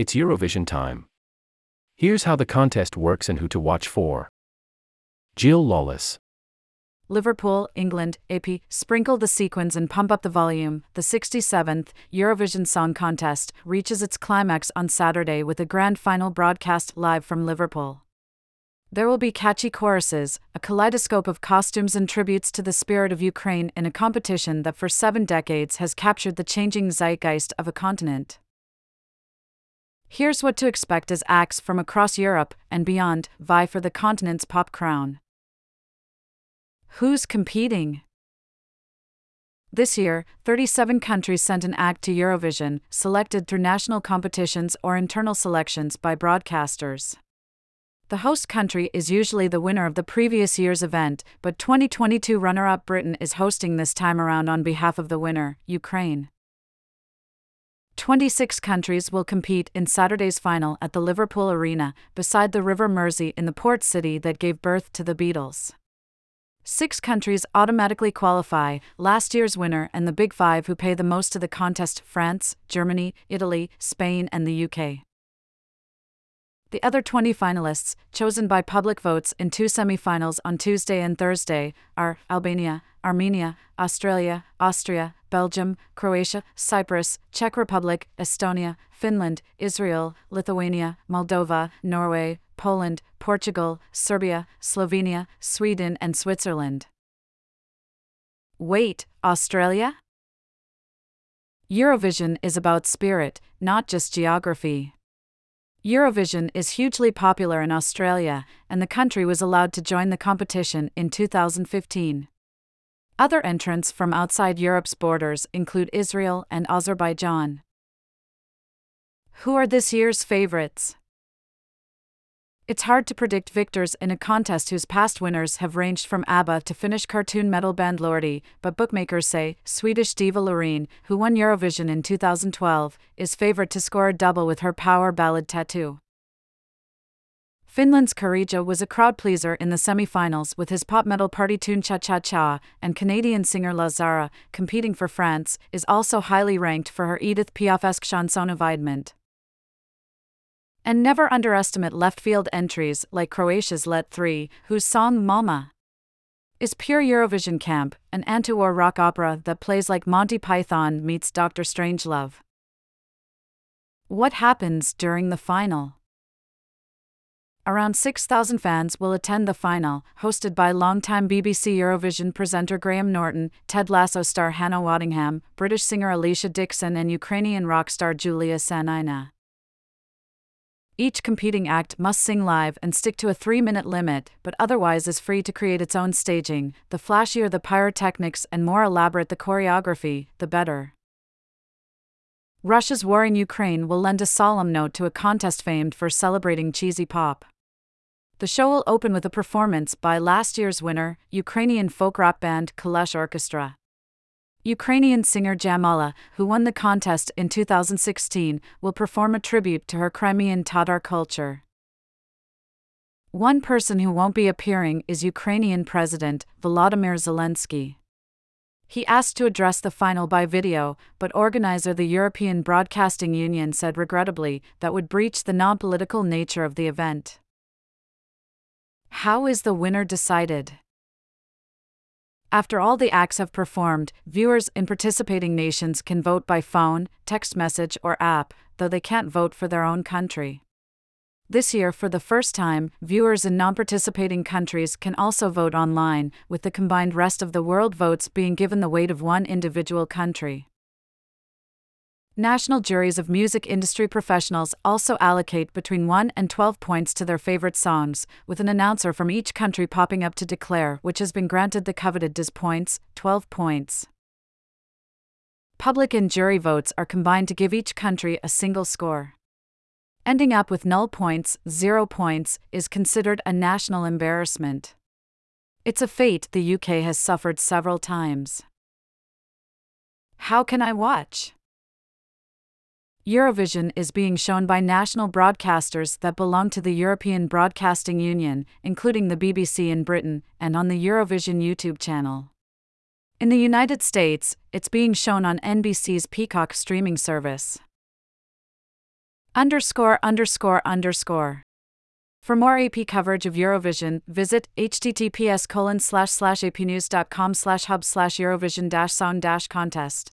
It's Eurovision time. Here's how the contest works and who to watch for. Jill Lawless. Liverpool, England, AP, sprinkle the sequins and pump up the volume. The 67th Eurovision Song Contest reaches its climax on Saturday with a grand final broadcast live from Liverpool. There will be catchy choruses, a kaleidoscope of costumes, and tributes to the spirit of Ukraine in a competition that for seven decades has captured the changing zeitgeist of a continent. Here's what to expect as acts from across Europe and beyond vie for the continent's pop crown. Who's competing? This year, 37 countries sent an act to Eurovision, selected through national competitions or internal selections by broadcasters. The host country is usually the winner of the previous year's event, but 2022 runner up Britain is hosting this time around on behalf of the winner, Ukraine. 26 countries will compete in Saturday's final at the Liverpool Arena, beside the River Mersey in the port city that gave birth to the Beatles. Six countries automatically qualify last year's winner and the Big Five who pay the most to the contest France, Germany, Italy, Spain, and the UK. The other 20 finalists, chosen by public votes in two semifinals on Tuesday and Thursday, are Albania, Armenia, Australia, Austria, Belgium, Croatia, Cyprus, Czech Republic, Estonia, Finland, Israel, Lithuania, Moldova, Norway, Poland, Portugal, Serbia, Slovenia, Sweden, and Switzerland. Wait, Australia? Eurovision is about spirit, not just geography. Eurovision is hugely popular in Australia, and the country was allowed to join the competition in 2015. Other entrants from outside Europe's borders include Israel and Azerbaijan. Who are this year's favorites? It's hard to predict victors in a contest whose past winners have ranged from ABBA to Finnish cartoon metal band Lordi, but bookmakers say Swedish diva Loreen, who won Eurovision in 2012, is favored to score a double with her power ballad Tattoo. Finland's Käärijä was a crowd pleaser in the semi-finals with his pop metal party tune Cha Cha Cha, and Canadian singer La Zarra, competing for France, is also highly ranked for her Edith Piaf-esque chanson Évidemment. And never underestimate left field entries like Croatia's Let 3, whose song Mama is pure Eurovision camp, an anti-war rock opera that plays like Monty Python meets Doctor Strangelove. What happens during the final? Around 6,000 fans will attend the final, hosted by longtime BBC Eurovision presenter Graham Norton, Ted Lasso star Hannah Waddingham, British singer Alesha Dixon, and Ukrainian rock star Julia Sanina. Each competing act must sing live and stick to a three minute limit, but otherwise is free to create its own staging. The flashier the pyrotechnics and more elaborate the choreography, the better. Russia's war in Ukraine will lend a solemn note to a contest famed for celebrating cheesy pop. The show will open with a performance by last year's winner, Ukrainian folk rock band Kalush Orchestra. Ukrainian singer Jamala, who won the contest in 2016, will perform a tribute to her Crimean Tatar culture. One person who won't be appearing is Ukrainian President Volodymyr Zelensky. He asked to address the final by video, but organizer the European Broadcasting Union said regrettably that would breach the non political nature of the event. How is the winner decided? After all the acts have performed, viewers in participating nations can vote by phone, text message, or app, though they can't vote for their own country. This year, for the first time, viewers in non participating countries can also vote online, with the combined rest of the world votes being given the weight of one individual country. National juries of music industry professionals also allocate between 1 and 12 points to their favorite songs, with an announcer from each country popping up to declare which has been granted the coveted douze points, 12 points. Public and jury votes are combined to give each country a single score. Ending up with nul points, 0 points, is considered a national embarrassment. It's a fate the UK has suffered several times. How can I watch? Eurovision is being shown by national broadcasters that belong to the European Broadcasting Union, including the BBC in Britain, and on the Eurovision YouTube channel. In the United States, it's being shown on NBC's Peacock streaming service. Underscore underscore underscore. For more AP coverage of Eurovision, visit https colon slash slash apnews.com slash hub slash Eurovision dash contest.